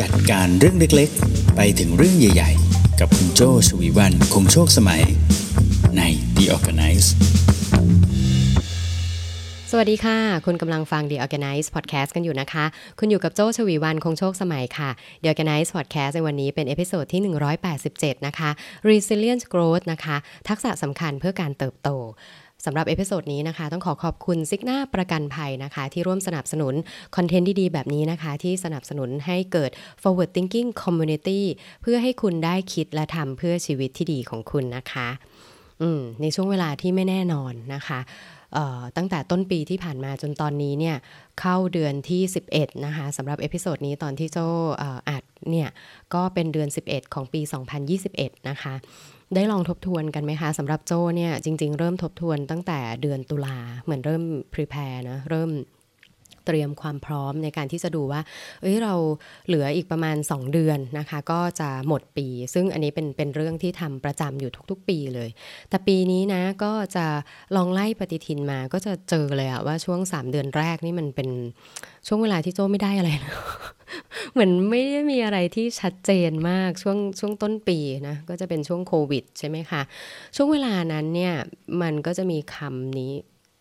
จัดการเรื่องเล็กๆ ไปถึงเรื่องใหญ่ๆ กับคุณโจ้ ฉวีวรรณ คงโชคสมัย ใน The ORGANICE สวัสดีค่ะ คุณกำลังฟัง The ORGANICE Podcast กันอยู่นะคะ คุณอยู่กับโจ้ ฉวีวรรณ คงโชคสมัยค่ะ The ORGANICE Podcast ในวันนี้เป็น episode ที่ 187 นะคะ Resilient Growth นะคะ ทักษะสำคัญเพื่อการเติบโต สำหรับ episode นี้นะคะ ต้องขอขอบคุณซิกน่าประกันภัยนะคะ ที่ร่วมสนับสนุนcontent ดีๆ แบบนี้นะคะ ที่สนับสนุนให้เกิด forward thinking community เพื่อให้คุณได้คิดและทำเพื่อชีวิตที่ดีของคุณนะคะอืมในช่วงเวลาที่ไม่แน่นอนนะคะตั้งแต่ต้นปีที่ผ่านมาจนตอนนี้เนี่ยเข้าเดือนที่ 11 นะคะสำหรับ episode นี้ตอนที่โจ้อัดเนี่ยก็เป็นเดือน 11 ของปี 2021 นะคะ ได้ลองทบทวนกันไหมคะสำหรับโจ้เนี่ยจริง ๆ เริ่มทบทวนตั้งแต่เดือนตุลาเหมือนเริ่ม prepare นะเริ่มเตรียมความพร้อมในการที่จะดูว่า เอ้ย เราเหลืออีกประมาณ 2 เดือนนะคะ ก็จะหมดปี ซึ่งอันนี้เป็นเป็นเรื่องที่ทำประจำอยู่ทุก ๆ ปีเลย แต่ปีนี้นะก็จะลองไล่ปฏิทินมาก็จะเจอเลยอะว่าช่วง 3 เดือนแรกนี่มันเป็นช่วงเวลาที่โจ้ไม่ได้อะไรนะ เหมือนไม่ได้มีอะไรที่ชัดเจนมากช่วงช่วงต้นปีนะก็จะเป็นช่วงโควิดใช่ไหมคะ ช่วงเวลานั้นเนี่ยมันก็จะมีคำนี้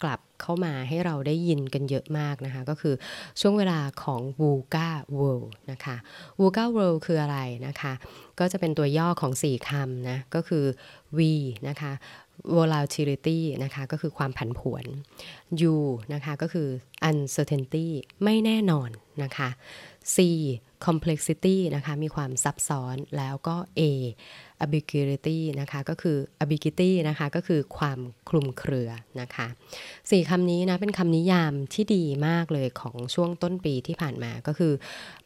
กลับเข้ามาให้เราได้ยินกันเยอะมากนะคะ ก็คือช่วงเวลาของ VUCA World นะคะ VUCA World คืออะไรนะคะ ก็จะเป็นตัวย่อของ 4คำนะก็คือ V นะคะ volatility นะคะก็คือความผันผวน U นะคะก็คือ uncertainty ไม่แน่นอนนะคะ C complexity นะคะมีความซับซ้อนแล้วก็ A ambiguity นะคะก็คือ ambiguity นะคะก็คือความคลุมเครือนะคะสี่คำนี้นะเป็นคำนิยามที่ดีมากเลยของช่วงต้นปีที่ผ่านมาก็คือ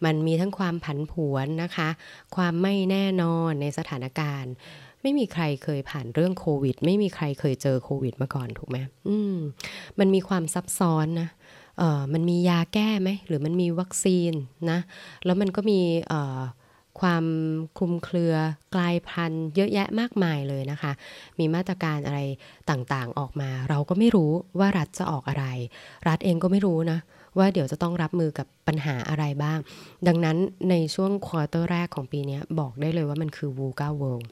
มันมีทั้งความผันผวนนะคะ ความไม่แน่นอนในสถานการณ์ ไม่มีใครเคยผ่านเรื่องโควิด ไม่มีใครเคยเจอโควิดมาก่อนถูกไหมอืมมันมีความซับซ้อนนะ มันมียาแก้ไหมหรือมันมีวัคซีนนะแล้วมันก็มีความคลุมเครือกลายพันธุ์เยอะแยะมากมายเลยนะคะ มีมาตรการอะไรต่างๆออกมา เราก็ไม่รู้ว่ารัฐจะออกอะไร รัฐเองก็ไม่รู้นะ ว่าเดี๋ยวจะต้องรับมือกับปัญหาอะไรบ้าง ดังนั้นในช่วงควอเตอร์แรกของปีนี้บอกได้เลยว่ามันคือ VUCA World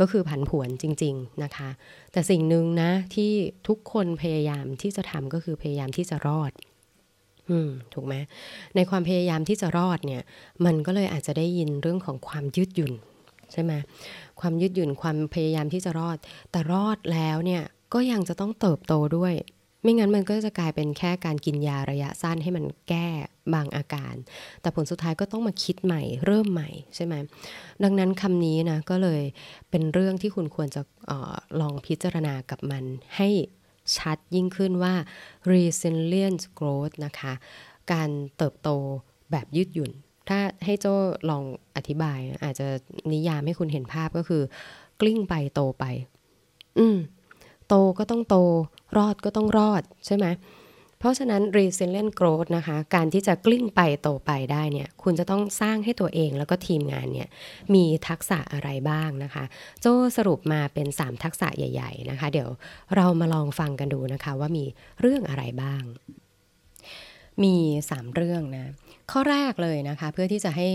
ก็คือผันผวนจริง ๆนะคะ แต่สิ่งหนึ่งนะที่ทุกคนพยายามที่จะทำก็คือพยายามที่จะรอดอืมถูกไหมในความพยายามที่จะรอดเนี่ย มันก็เลยอาจจะได้ยินเรื่องของความยืดหยุ่นใช่ไหมความยืดหยุ่นความพยายามที่จะรอด แต่รอดแล้วเนี่ยก็ยังจะต้องเติบโตด้วย ไม่งั้นมันก็จะกลายเป็นแค่การกินยาระยะสั้นให้มันแก้บางอาการ แต่ผลสุดท้ายก็ต้องมาคิดใหม่ เริ่มใหม่ใช่ไหมดังนั้นคำนี้นะก็เลยเป็นเรื่องที่คุณควรจะออลองพิจารณากับมันให้ชัดยิ่งขึ้นว่า resilient growth นะคะ การเติบโตแบบยืดหยุ่น ถ้าให้โจลองอธิบาย อาจจะนิยามให้คุณเห็นภาพก็คือ กลิ้งไปโตไป อืม โตก็ต้องโต รอดก็ต้องรอดใช่ไหมเพราะฉะนั้น resilient growth นะคะ การที่จะกลิ้งไปโตไปได้เนี่ย คุณจะต้องสร้างให้ตัวเองแล้วก็ทีมงานเนี่ย มีทักษะอะไรบ้างนะคะ โจสรุปมาเป็น 3 ทักษะใหญ่ ๆ นะคะ เดี๋ยวเรามาลองฟังกันดูนะคะว่ามีเรื่องอะไรบ้าง มี 3 เรื่องนะ ข้อแรกเลยนะคะ เพื่อที่จะให้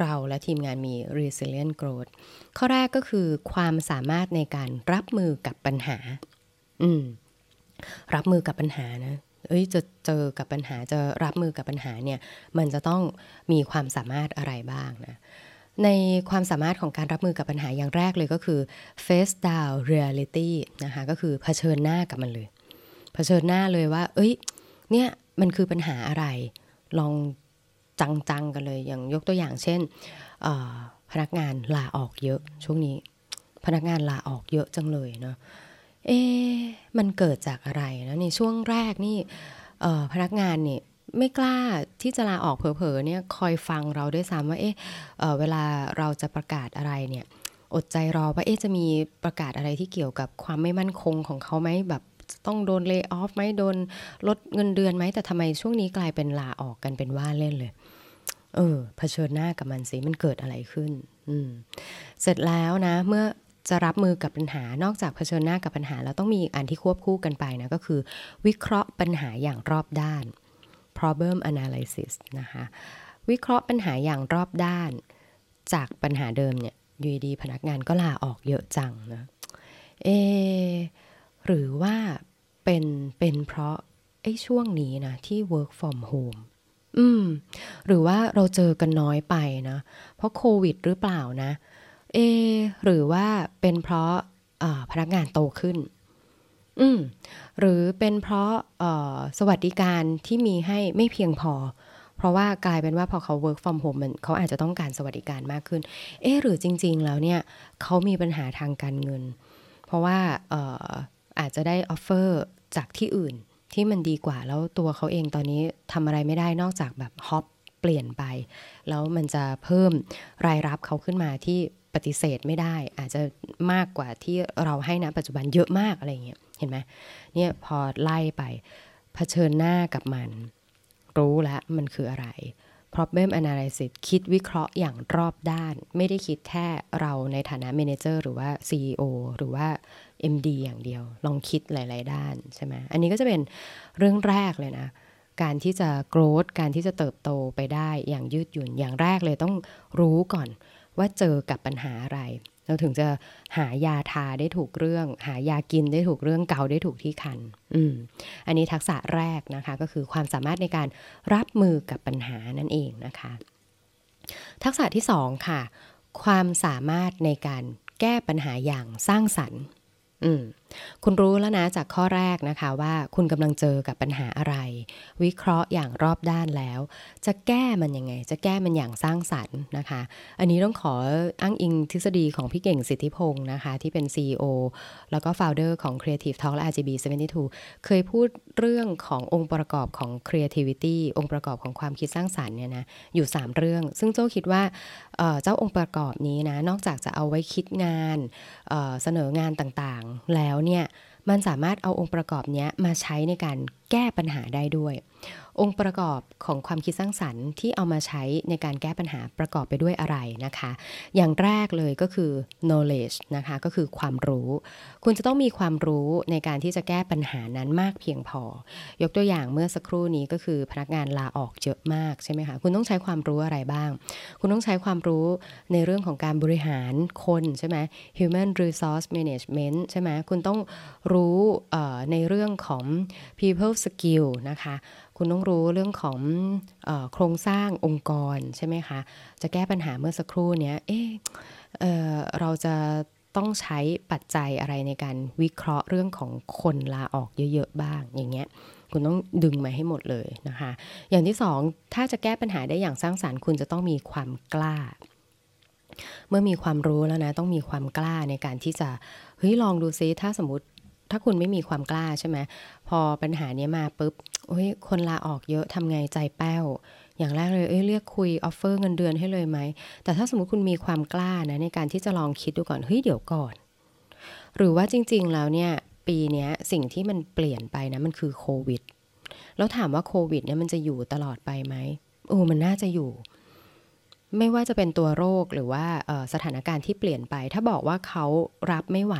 เราและทีมงานมี resilient growth ข้อแรกก็คือความสามารถในการรับมือกับปัญหา อืม รับมือกับปัญหานะเอ้ยจะเจอกับปัญหาจะรับมือกับปัญหาเนี่ยมันจะต้องมีความสามารถอะไรบ้างนะในความสามารถของการรับมือกับปัญหาอย่างแรกเลยก็คือ face down reality นะคะก็คือเผชิญหน้ากับมันเลยเผชิญหน้าเลยว่า เอ้ยเนี่ยมันคือปัญหาอะไร ลองจังๆกันเลยอย่างยกตัวอย่างเช่นพนักงานลาออกเยอะช่วงนี้ พนักงานลาออกเยอะจังเลยเนาะ เอ๊มันเกิดจากอะไรนะในช่วงแรกนี่พนักงานเนี่ยไม่กล้าที่จะลาออกเผลอๆเนี่ยคอยฟังเราด้วยซ้ำว่าเอ๊ะเเวลาเราจะประกาศอะไรเนี่ยอดใจรอว่าเอ๊ะจะมีประกาศอะไรที่เกี่ยวกับความไม่มั่นคงของเขาไหมแบบต้องโดนเลิกออฟไหมโดนลดเงินเดือนไหมแต่ทำไมช่วงนี้กลายเป็นลาออกกันเป็นว่าเล่นเลย เออเผชิญหน้ากับมันสิมันเกิดอะไรขึ้น อืม เสร็จแล้วนะ เมื่อ จะรับมือกับปัญหานอกจากเผชิญหน้ากับปัญหา แล้วต้องมีอันที่ควบคู่กันไปนะก็คือ วิเคราะห์ปัญหาอย่างรอบด้าน problem analysis นะคะวิเคราะห์ปัญหาอย่างรอบด้าน จากปัญหาเดิมเนี่ยยูดีพนักงานก็ลาออกเยอะจังนะเอหรือว่าเป็นเป็นเพราะไอ้ช่วงนี้นะที่ work from home อืม หรือว่าเราเจอกันน้อยไปนะ เพราะโควิดหรือเปล่านะ เอ หรือว่าเป็นเพราะพนักงานโตขึ้น อืม หรือเป็นเพราะสวัสดิการที่มีให้ไม่เพียงพอ เพราะว่ากลายเป็นว่าพอเขา work from home มันเขาอาจจะต้องการสวัสดิการมากขึ้นเอ๊ะหรือจริง ๆ แล้วเนี่ยเขามีปัญหาทางการเงิน เพราะว่าอาจจะได้ offer จากที่อื่นที่มันดีกว่าแล้วตัวเขาเองตอนนี้ทำอะไรไม่ได้นอกจากแบบ hop เปลี่ยนไป แล้วมันจะเพิ่มรายรับเขาขึ้นมาที่ ปฏิเสธไม่ได้ อาจจะมากกว่าที่เราให้นะปัจจุบันเยอะมากอะไรเงี้ยเห็นไหมเนี่ยพอไล่ไปเผชิญหน้ากับมัน รู้แล้วมันคืออะไร problem analysis คิดวิเคราะห์อย่างรอบด้าน ไม่ได้คิดแค่เราในฐานะ manager หรือว่า CEO หรือว่า MD อย่างเดียว ลองคิดหลาย ๆ ด้านใช่ไหมอันนี้ก็จะเป็นเรื่องแรกเลยนะ การที่จะโกรธการที่จะเติบโตไปได้อย่างยืดหยุ่นอย่างแรกเลยต้องรู้ก่อน ว่าเจอกับปัญหาอะไร เราถึงจะหายาทาได้ถูกเรื่อง หายากินได้ถูกเรื่องเกาได้ถูกที่คัน อืมอันนี้ทักษะแรกนะคะก็คือความสามารถในการรับมือกับปัญหานั่นเองนะคะ ทักษะที่สองค่ะ ความสามารถในการแก้ปัญหาอย่างสร้างสรรค์ อืมคุณรู้แล้วนะจากข้อแรกนะคะว่าคุณกำลังเจอกับปัญหาอะไร วิเคราะห์อย่างรอบด้านแล้ว จะแก้มันยังไง จะแก้มันอย่างสร้างสรรค์นะคะ อันนี้ต้องขออ้างอิงทฤษฎีของพี่เก่งสิทธิพงศ์นะคะ ที่เป็น CEO แล้วก็ founder ของ Creative Talk และ RGB 72 เคยพูดเรื่องขององค์ประกอบของ creativity องค์ประกอบของความคิดสร้างสรรค์เนี่ยนะอยู่ 3 เรื่อง ซึ่งโจ้คิดว่าเจ้าองค์ประกอบนี้นะนอกจากจะเอาไว้คิดงานเเสนองานต่างๆแล้วเนี่ยมันสามารถเอาองค์ประกอบนี้มาใช้ในการแก้ปัญหาได้ด้วย องค์ประกอบของความคิดสร้างสรรค์ที่เอามาใช้ในการแก้ปัญหาประกอบไปด้วยอะไรนะคะ อย่างแรกเลยก็คือ knowledge นะคะก็คือความรู้ คุณจะต้องมีความรู้ในการที่จะแก้ปัญหานั้นมากเพียงพอ ยกตัวอย่างเมื่อสักครู่นี้ก็คือพนักงานลาออกเยอะมากใช่ไหมคะคุณต้องใช้ความรู้อะไรบ้าง คุณต้องใช้ความรู้ในเรื่องของการบริหารคนใช่ไหม human resource management ใช่ไหมคุณต้องรู้ในเรื่องของ people skill นะคะ คุณต้องรู้เรื่องของอโครงสร้างองค์กรใช่ไหมคะ จะแก้ปัญหาเมื่อสักครู่เนี้เอ๊เออเราจะต้องใช้ปัจจัยอะไรในการวิเคราะห์เรื่องของคนลาออกเยอะ ๆ บ้างอย่างเงี้ยคุณต้องดึงมาให้หมดเลยนะคะ อย่างที่สองถ้าจะแก้ปัญหาได้อย่างสร้างสารรค์ คุณจะต้องมีความกล้า เมื่อมีความรู้แล้วนะ ต้องมีความกล้าในการที่จะเฮ้ยลองดูซิถ้าสมมติ ถ้าคุณไม่มีความกล้าใช่ไหมพอปัญหานี้มาปุ๊บโอ้ยคนลาออกเยอะทำไงใจแป้ว อย่างแรกเลยเอ้ยเรียกคุยออฟเฟอร์เงินเดือนให้เลยไหม แต่ถ้าสมมติคุณมีความกล้านะในการที่จะลองคิดดูก่อน เฮ้ยเดี๋ยวก่อน หรือว่าจริง ๆ แล้วเนี่ย ปีนี้สิ่งที่มันเปลี่ยนไปนะมันคือโควิด แล้วถามว่าโควิดเนี่ยมันจะอยู่ตลอดไปไหมโอ้มันน่าจะอยู่ ไม่ว่าจะเป็นตัวโรคหรือว่าสถานการณ์ที่เปลี่ยนไป ถ้าบอกว่าเขารับไม่ไหว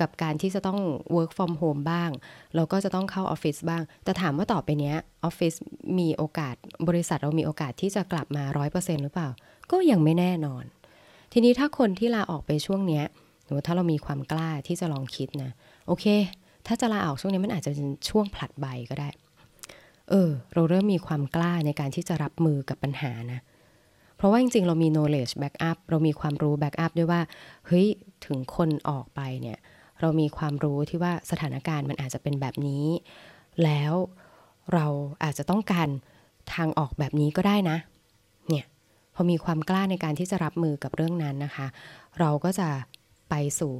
กับการที่จะต้อง work from home บ้างแล้วก็จะต้องเข้าออฟฟิศบ้าง แต่ถามว่าต่อไปนี้ออฟฟิศมีโอกาสบริษัทเรามีโอกาสที่จะกลับมา 100%หรือเปล่า ก็ยังไม่แน่นอน ทีนี้ถ้าคนที่ลาออกไปช่วงนี้หรือถ้าเรามีความกล้าที่จะลองคิดนะ โอเค ถ้าจะลาออกช่วงนี้มันอาจจะเป็นช่วงผลัดใบก็ได้ เออ เราเริ่มมีความกล้าในการที่จะรับมือกับปัญหานะ เพราะว่าจริงๆ เรามี knowledge backup เรามีความรู้ backup ด้วยว่า เฮ้ย ถึงคนออกไปเนี่ย เรามีความรู้ที่ว่าสถานการณ์มันอาจจะเป็นแบบนี้ แล้วเราอาจจะต้องการทางออกแบบนี้ก็ได้นะ เนี่ย พอมีความกล้าในการที่จะรับมือกับเรื่องนั้นนะคะ เราก็จะไปสู่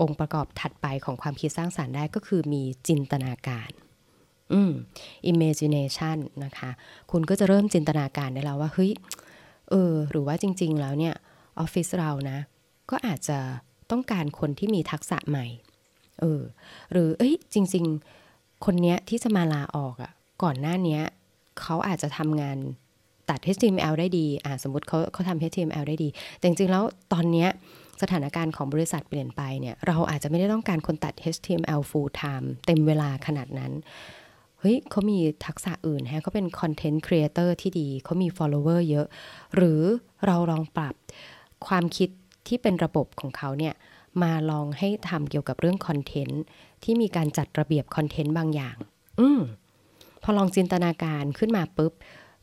องค์ประกอบถัดไปของความคิดสร้างสารรค์ได้ก็คือมีจินตนาการอืม imagination นะคะ คุณก็จะเริ่มจินตนาการได้แล้วว่า เฮ้ย ออ หรือว่าจริง ๆ แล้วเนี่ยออฟฟิศเรานะ ก็อาจจะต้องการคนที่มีทักษะใหม่ เออ หรือเอ้ยจริง ๆ คนเนี้ยที่จะมาลาออกอะ่ะ ก่อนหน้านี้เขาอาจจะทำงานตัด HTML ได้ดี อ่าสมมติเขาเขาทำ HTML ได้ดี แต่จริง ๆ แล้วตอนเนี้ยสถานการณ์ของบริษัทเปลี่ยนไปเนี่ย เราอาจจะไม่ได้ต้องการคนตัด HTML full time เต็มเวลาขนาดนั้น เฮ้ยเขามีทักษะอื่นฮะเขาเป็นคอนเทนต์ครีเอเตอร์ที่ดีเขามี follower เยอะ หรือเราลองปรับความคิดที่เป็นระบบของเขาเนี่ยมาลองให้ทำเกี่ยวกับเรื่อง content ที่มีการจัดระเบียบ content บางอย่าง อืมพอลองจินตนาการขึ้นมาปุ๊บ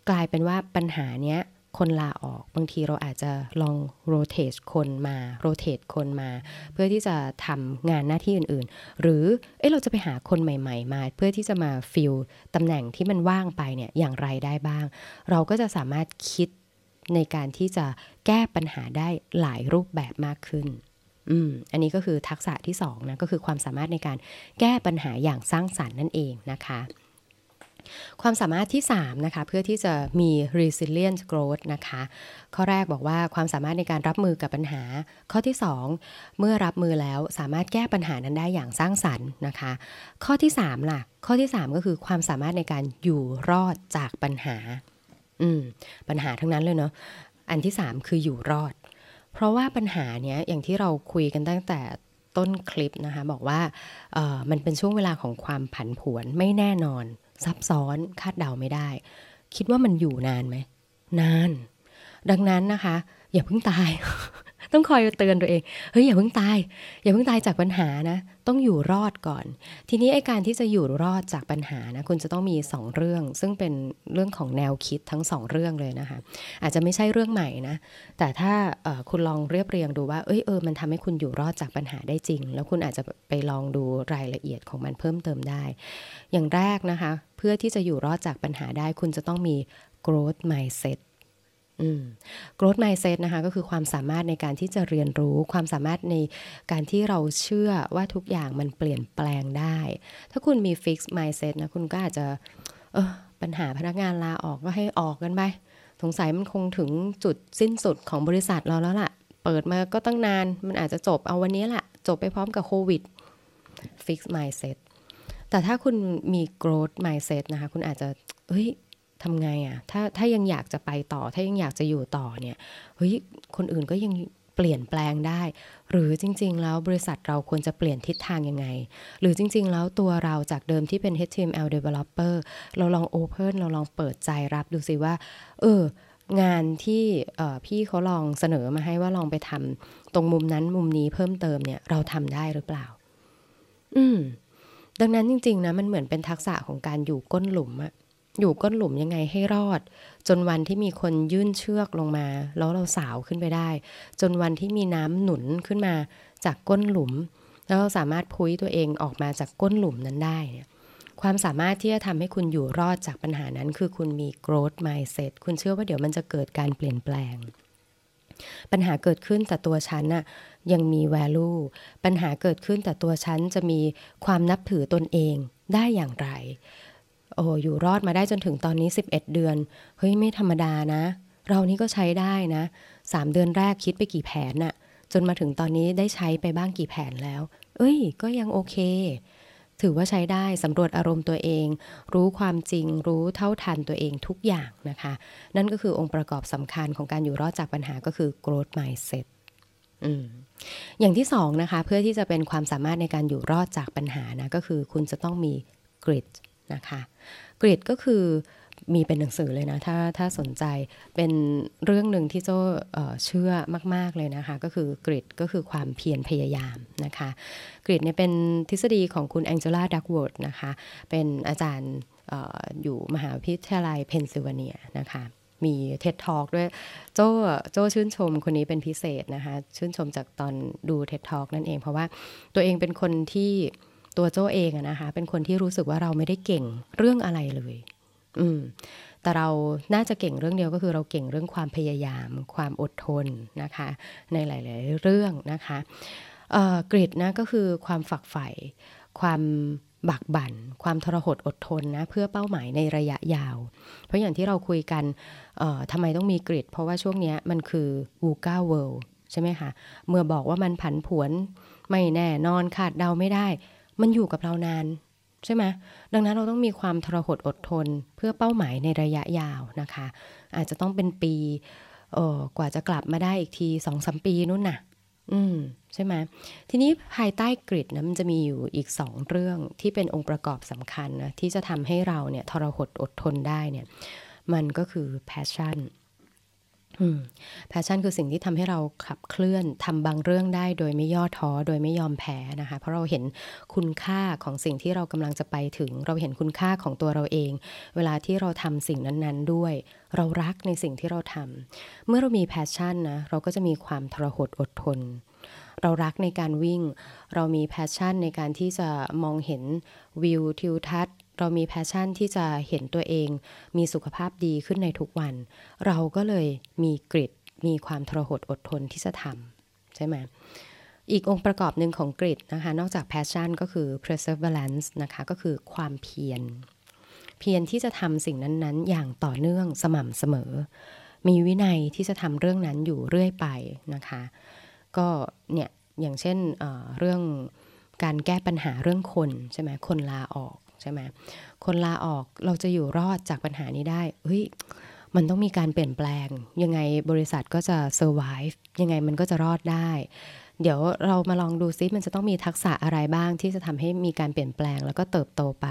กลายเป็นว่าปัญหาเนี้ย คนลาออก บางทีเราอาจจะลอง rotate คนมา rotate คนมา เพื่อที่จะทำงานหน้าที่อื่นๆ หรือเอ๊ะเราจะไปหาคนใหม่ ๆ มา เพื่อที่จะมา fill ตำแหน่งที่มันว่างไปเนี่ยอย่างไรได้บ้าง เราก็จะสามารถคิดในการที่จะแก้ปัญหาได้หลายรูปแบบมากขึ้นอืมอันนี้ก็คือทักษะที่สองนะก็คือความสามารถในการแก้ปัญหาอย่างสร้างสารรค์นั่นเองนะคะ ความสามารถที่3นะคะเพื่อที่จะมี resilient growth นะคะข้อแรกบอกว่าความสามารถในการรับมือกับปัญหา ข้อที่ 2 เมื่อรับมือแล้วสามารถแก้ปัญหานั้นได้อย่างสร้างสรรค์นะคะ ข้อที่3ล่ะข้อที่ 3 ก็คือความสามารถในการอยู่รอดจากปัญหาอืมปัญหาทั้งนั้นเลยเนาะอันที่ 3 คืออยู่รอด เพราะว่าปัญหาเนี้ยอย่างที่เราคุยกันตั้งแต่ต้นคลิปนะคะบอกว่ามันเป็นช่วงเวลาของความผันผวนไม่แน่นอน ซับซ้อนคาดเดาไม่ได้ คิดว่ามันอยู่นานไหม นาน ดังนั้นนะคะ อย่าเพิ่งตาย ต้องคอยเตือนตัวเอง เฮ้ยอย่าเพิ่งตาย อย่าเพิ่งตายจากปัญหานะ ต้องอยู่รอดก่อน ทีนี้ไอการที่จะอยู่รอดจากปัญหานะคุณจะต้องมี 2 เรื่อง ซึ่งเป็นเรื่องของแนวคิดทั้ง 2 เรื่องเลยนะคะ อาจจะไม่ใช่เรื่องใหม่นะ แต่ถ้าคุณลองเรียบเรียงดูว่า เอ้ยเออมันทำให้คุณอยู่รอดจากปัญหาได้จริง แล้วคุณอาจจะไปลองดูรายละเอียดของมันเพิ่มเติมได้ อย่างแรกนะคะ พื่อที่จะอยู่รอดจากปัญหาได้ คุณจะต้องมี growth mindset อืม growth mindset นะคะก็คือความสามารถในการที่จะเรียนรู้ ความสามารถในการที่เราเชื่อว่าทุกอย่างมันเปลี่ยนแปลงได้ ถ้าคุณมี fix mindset นะคุณก็อาจจะเออปัญหาพนักงานลาออกก็ให้ออกกันไปสงสัยมันคงถึงจุดสิ้นสุดของบริษัทเราแล้วล่ะ เปิดมาก็ตั้งนานมันอาจจะจบเอาวันนี้แหละจบไปพร้อมกับโควิด fix mindset แต่ถ้าคุณมี growth mindset นะคะ คุณอาจจะเฮ้ยทำไงอะ่ะ ถ้าถ้ายังอยากจะไปต่อ ถ้ายังอยากจะอยู่ต่อเนี่ย เฮ้ย คนอื่นก็ยังเปลี่ยนแปลงได้ หรือจริง ๆ แล้วบริษัทเราควรจะเปลี่ยนทิศทางยังไง หรือจริง ๆ แล้วตัวเราจากเดิมที่เป็น HTML developer เราลอง open เราลองเปิดใจรับดูสิว่า เอองานที่พี่เขาลองเสนอมาให้ว่าลองไปทำตรงมุมนั้นมุมนี้เพิ่มเติมเนี่ย เราทำได้หรือเปล่า อืม ดังนั้นจริง ๆ นะ มันเหมือนเป็นทักษะของการอยู่ก้นหลุมอะอยู่ก้นหลุมยังไงให้รอด จนวันที่มีคนยื่นเชือกลงมา แล้วเราสาวขึ้นไปได้ จนวันที่มีน้ำหนุนขึ้นมาจากก้นหลุม แล้วเราสามารถพุ้ยตัวเองออกมาจากก้นหลุมนั้นได้เนี่ยความสามารถที่จะทำให้คุณอยู่รอดจากปัญหานั้น คือคุณมี growth mindset คุณเชื่อว่าเดี๋ยวมันจะเกิดการเปลี่ยนแปลง ปัญหาเกิดขึ้นแต่ตัวฉันน่ะ ยังมี value ปัญหาเกิดขึ้นแต่ตัวฉันจะมีความนับถือตนเองได้อย่างไร โอ้อยู่รอดมาได้จนถึงตอนนี้ 11 เดือน เฮ้ย ไม่ธรรมดานะ เรานี่ก็ใช้ได้นะ 3 เดือนแรกคิดไปกี่แผนน่ะ จนมาถึงตอนนี้ได้ใช้ไปบ้างกี่แผนแล้ว เอ้ย ก็ยังโอเค ถือว่าใช้ได้สำรวจอารมณ์ตัวเอง รู้ความจริง รู้เท่าทันตัวเองทุกอย่างนะคะ นั่นก็คือองค์ประกอบสำคัญของการอยู่รอดจากปัญหาก็คือ growth mindset อืม อย่างที่สองนะคะเพื่อที่จะเป็นความสามารถในการอยู่รอดจากปัญหานะก็คือคุณจะต้องมี grit นะคะ grit ก็คือมีเป็นหนังสือเลยนะถ้าถ้าสนใจเป็นเรื่องหนึ่งที่โจ้เชื่อมาก ๆ เลยนะคะ ก็คือ grit ก็คือความเพียรพยายามนะคะ grit เนี่ยเป็นทฤษฎีของคุณแองเจล่าดักเวิร์ธนะคะเป็นอาจารย์ออยู่มหาวิทยาลัยเพนซิลเวเนียนะคะ มีเท็ดทอกด้วย โจ้โจ้ชื่นชมคนนี้เป็นพิเศษนะคะ ชื่นชมจากตอนดูเท็ดทอกนั่นเอง เพราะว่าตัวเองเป็นคนที่ตัวโจ้เองนะคะ เป็นคนที่รู้สึกว่าเราไม่ได้เก่งเรื่องอะไรเลย อืมแต่เราน่าจะเก่งเรื่องเดียวก็คือเราเก่งเรื่องความพยายาม ความอดทนนะคะ ในหลาย ๆ เรื่องนะคะกริดนะก็คือความฝักใฝ่ความ บักบัน่น ความทรหดอดทนนะเพื่อเป้าหมายในระยะยาว เพราะอย่างที่เราคุยกันทำไมต้องมีกริดเพราะว่าช่วงนี้มันคือวูก้าเวิลด์ใช่ไหมคะเมื่อบอกว่ามันผันผวนไม่แน่นอนขาดเดาไม่ได้ มันอยู่กับเรานานใช่ไหมดังนั้นเราต้องมีความทรหดอดทนเพื่อเป้าหมายในระยะยาวนะคะ อาจจะต้องเป็นปีกว่าจะกลับมาได้อีกทีสองสมปีนู่นน่ะ อืมใช่ไหมทีนี้ภายใต้กริดนะมันจะมีอยู่อีกสองเรื่องที่เป็นองค์ประกอบสำคัญนะที่จะทำให้เราเนี่ยทรหดอดทนได้เนี่ย มันก็คือ passion แพชชั่นคือสิ่งที่ทำให้เราขับเคลื่อนทำบางเรื่องได้โดยไม่ย่อท้อโดยไม่ยอมแพ้นะคะ เพราะเราเห็นคุณค่าของสิ่งที่เรากำลังจะไปถึง เราเห็นคุณค่าของตัวเราเอง เวลาที่เราทำสิ่งนั้นๆ ด้วย เรารักในสิ่งที่เราทเมื่อเรามี passion นะเราก็จะมีความทรหดอดทน เรารักในการวิ่ง เรามี passion ในการที่จะมองเห็นวิวทิวทัศน์ เรามี passion ที่จะเห็นตัวเอง มีสุขภาพดีขึ้นในทุกวัน เราก็เลยมี grit มีความทรหดอดทนที่จะทำใช่ไหมอีกองค์ประกอบหนึ่งของ grit นะคะ นอกจาก passion ก็คือ perseverance นะคะ ก็คือความเพียร เพียรที่จะทำสิ่งนั้นๆ อย่างต่อเนื่องสม่ำเสมอ มีวินัยที่จะทำเรื่องนั้นอยู่เรื่อยไปนะคะ ก็เนี่ยอย่างเช่นเเรื่องการแก้ปัญหาเรื่องคนใช่ไหมคนลาออก ใช่ไหมคนลาออกเราจะอยู่รอดจากปัญหานี้ได้เฮ้ยมันต้องมีการเปลี่ยนแปลง ยังไงบริษัทก็จะ survive ยังไงมันก็จะรอดได้ เดี๋ยวเรามาลองดูซิมันจะต้องมีทักษะอะไรบ้างที่จะทำให้มีการเปลี่ยนแปลงแล้วก็เติบโตไป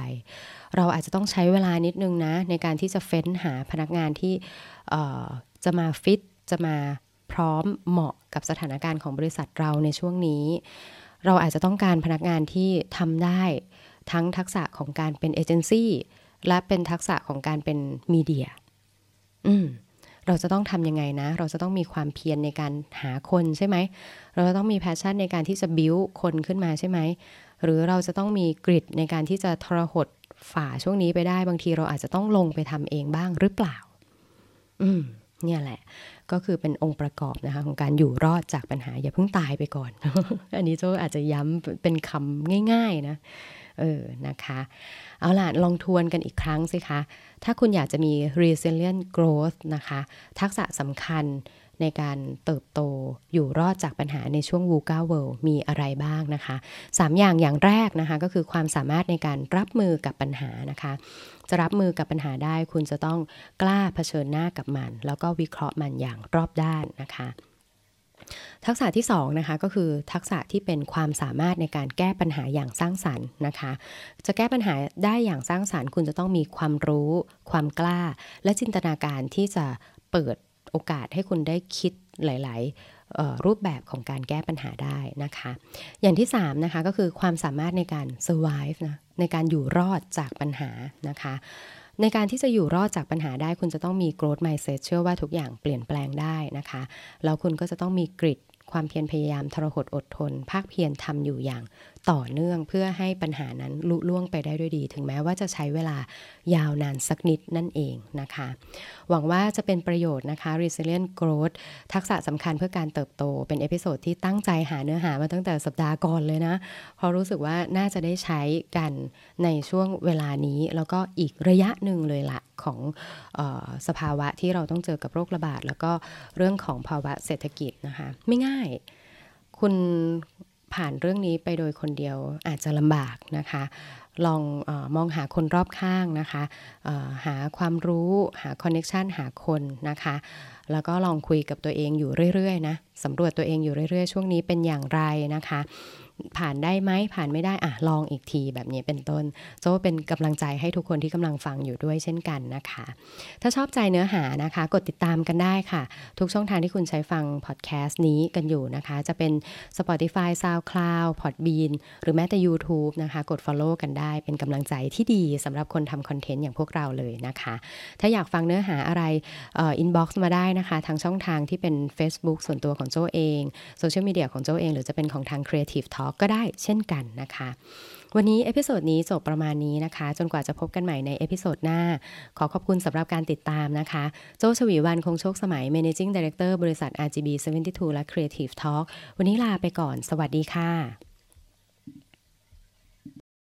เราอาจจะต้องใช้เวลานิดนึงนะ ในการที่จะเฟ้นหาพนักงานที่จะมาฟิตจะมาพร้อมเหมาะกับสถานการณ์ของบริษัทเราในช่วงนี้ เราอาจจะต้องการพนักงานที่ทำได้ ทั้งทักษะของการเป็นเอเจนซี่และเป็นทักษะของการเป็น media อืมเราจะต้องทำยังไงนะ เราจะต้องมีความเพียรในการหาคนใช่ไหม เราจะต้องมี passion ในการที่จะ buildคนขึ้นมาใช่ไหม หรือเราจะต้องมีกริดในการที่จะทรหดฝ่าช่วงนี้ไปได้ บางทีเราอาจจะต้องลงไปทำเองบ้างหรือเปล่า อืม เนี่ยแหละ ก็คือเป็นองค์ประกอบนะคะ ของการอยู่รอดจากปัญหาอย่าเพิ่งตายไปก่อน อันนี้โจอาจจะย้ำเป็นคำง่าย ๆ นะ เออนะคะ เอาล่ะ ลองทวนกันอีกครั้งสิคะ ถ้าคุณอยากจะมี resilient growth นะคะ ทักษะสำคัญในการเติบโตอยู่รอดจากปัญหาในช่วง VUCA World มีอะไรบ้างนะคะ 3 อย่างอย่างแรกนะคะ ก็คือความสามารถในการรับมือกับปัญหานะคะ จะรับมือกับปัญหาได้ คุณจะต้องกล้าเผชิญหน้ากับมัน แล้วก็วิเคราะห์มันอย่างรอบด้านนะคะ ทักษะที่2นะคะก็คือทักษะที่เป็นความสามารถในการแก้ปัญหาอย่างสร้างสรรค์นะคะ จะแก้ปัญหาได้อย่างสร้างสรรค์ คุณจะต้องมีความรู้ ความกล้า และจินตนาการที่จะเปิดโอกาสให้คุณได้คิดหลาย ๆ รูปแบบของการแก้ปัญหาได้นะคะ อย่างที่3นะคะก็คือความสามารถในการ survive นะในการอยู่รอดจากปัญหานะคะ ในการที่จะอยู่รอดจากปัญหาได้คุณจะต้องมี growth mindset เชื่อว่าทุกอย่างเปลี่ยนแปลงได้นะคะ แล้วคุณก็จะต้องมีกริดความเพียรพยายามทรหดอดทน ภาคเพียรทำอยู่อย่าง ต่อเนื่องเพื่อให้ปัญหานั้นลุล่วงไปได้ด้วยดี ถึงแม้ว่าจะใช้เวลายาวนานสักนิดนั่นเองนะคะ หวังว่าจะเป็นประโยชน์นะคะ resilient growth ทักษะสำคัญเพื่อการเติบโต เป็น episode ที่ตั้งใจหาเนื้อหามาตั้งแต่สัปดาห์ก่อนเลยนะ เพราะรู้สึกว่าน่าจะได้ใช้กันในช่วงเวลานี้ แล้วก็อีกระยะหนึ่งเลยละของออสภาวะที่เราต้องเจอกับโรคระบาด แล้วก็เรื่องของภาวะเศรษฐกิจนะคะ ไม่ง่าย คุณ ผ่านเรื่องนี้ไปโดยคนเดียวอาจจะลำบากนะคะ ลองอมองหาคนรอบข้างนะคะหาความรู้หาคอนเน็ชันหาคนนะคะ แล้วก็ลองคุยกับตัวเองอยู่เรื่อยๆนะสำรวจตัวเองอยู่เรื่อยๆ ช่วงนี้เป็นอย่างไรนะคะ ผ่านได้ไหมผ่านไม่ได้อะลองอีกทีแบบนี้เป็นต้นโจ้เป็นกำลังใจให้ทุกคนที่กำลังฟังอยู่ด้วยเช่นกันนะคะ ถ้าชอบใจเนื้อหานะคะ กดติดตามกันได้ค่ะ ทุกช่องทางที่คุณใช้ฟังพอดแคสต์นี้กันอยู่นะคะ จะเป็น Spotify SoundCloud Podbean หรือแม้แต่ YouTube นะคะ กด Follow กันได้เป็นกำลังใจที่ดีสำหรับคนทำ content อย่างพวกเราเลยนะคะ ถ้าอยากฟังเนื้อหาอะไร inbox มาได้นะคะ ทางช่องทางที่เป็น Facebook ส่วนตัวของโจ้เองโซเชียลมีเดียของโจ้เอง หรือจะเป็นของทาง Creative Talk ก็ได้เช่นกันนะคะ วันนี้ episode นี้จบประมาณนี้นะคะ จนกว่าจะพบกันใหม่ใน episode หน้า ขอขอบคุณสำหรับการติดตามนะคะ โจ้ ฉวีวรรณ คงโชคสมัย Managing Director บริษัท RGB 72 และ Creative Talk วันนี้ลาไปก่อน สวัสดีค่ะ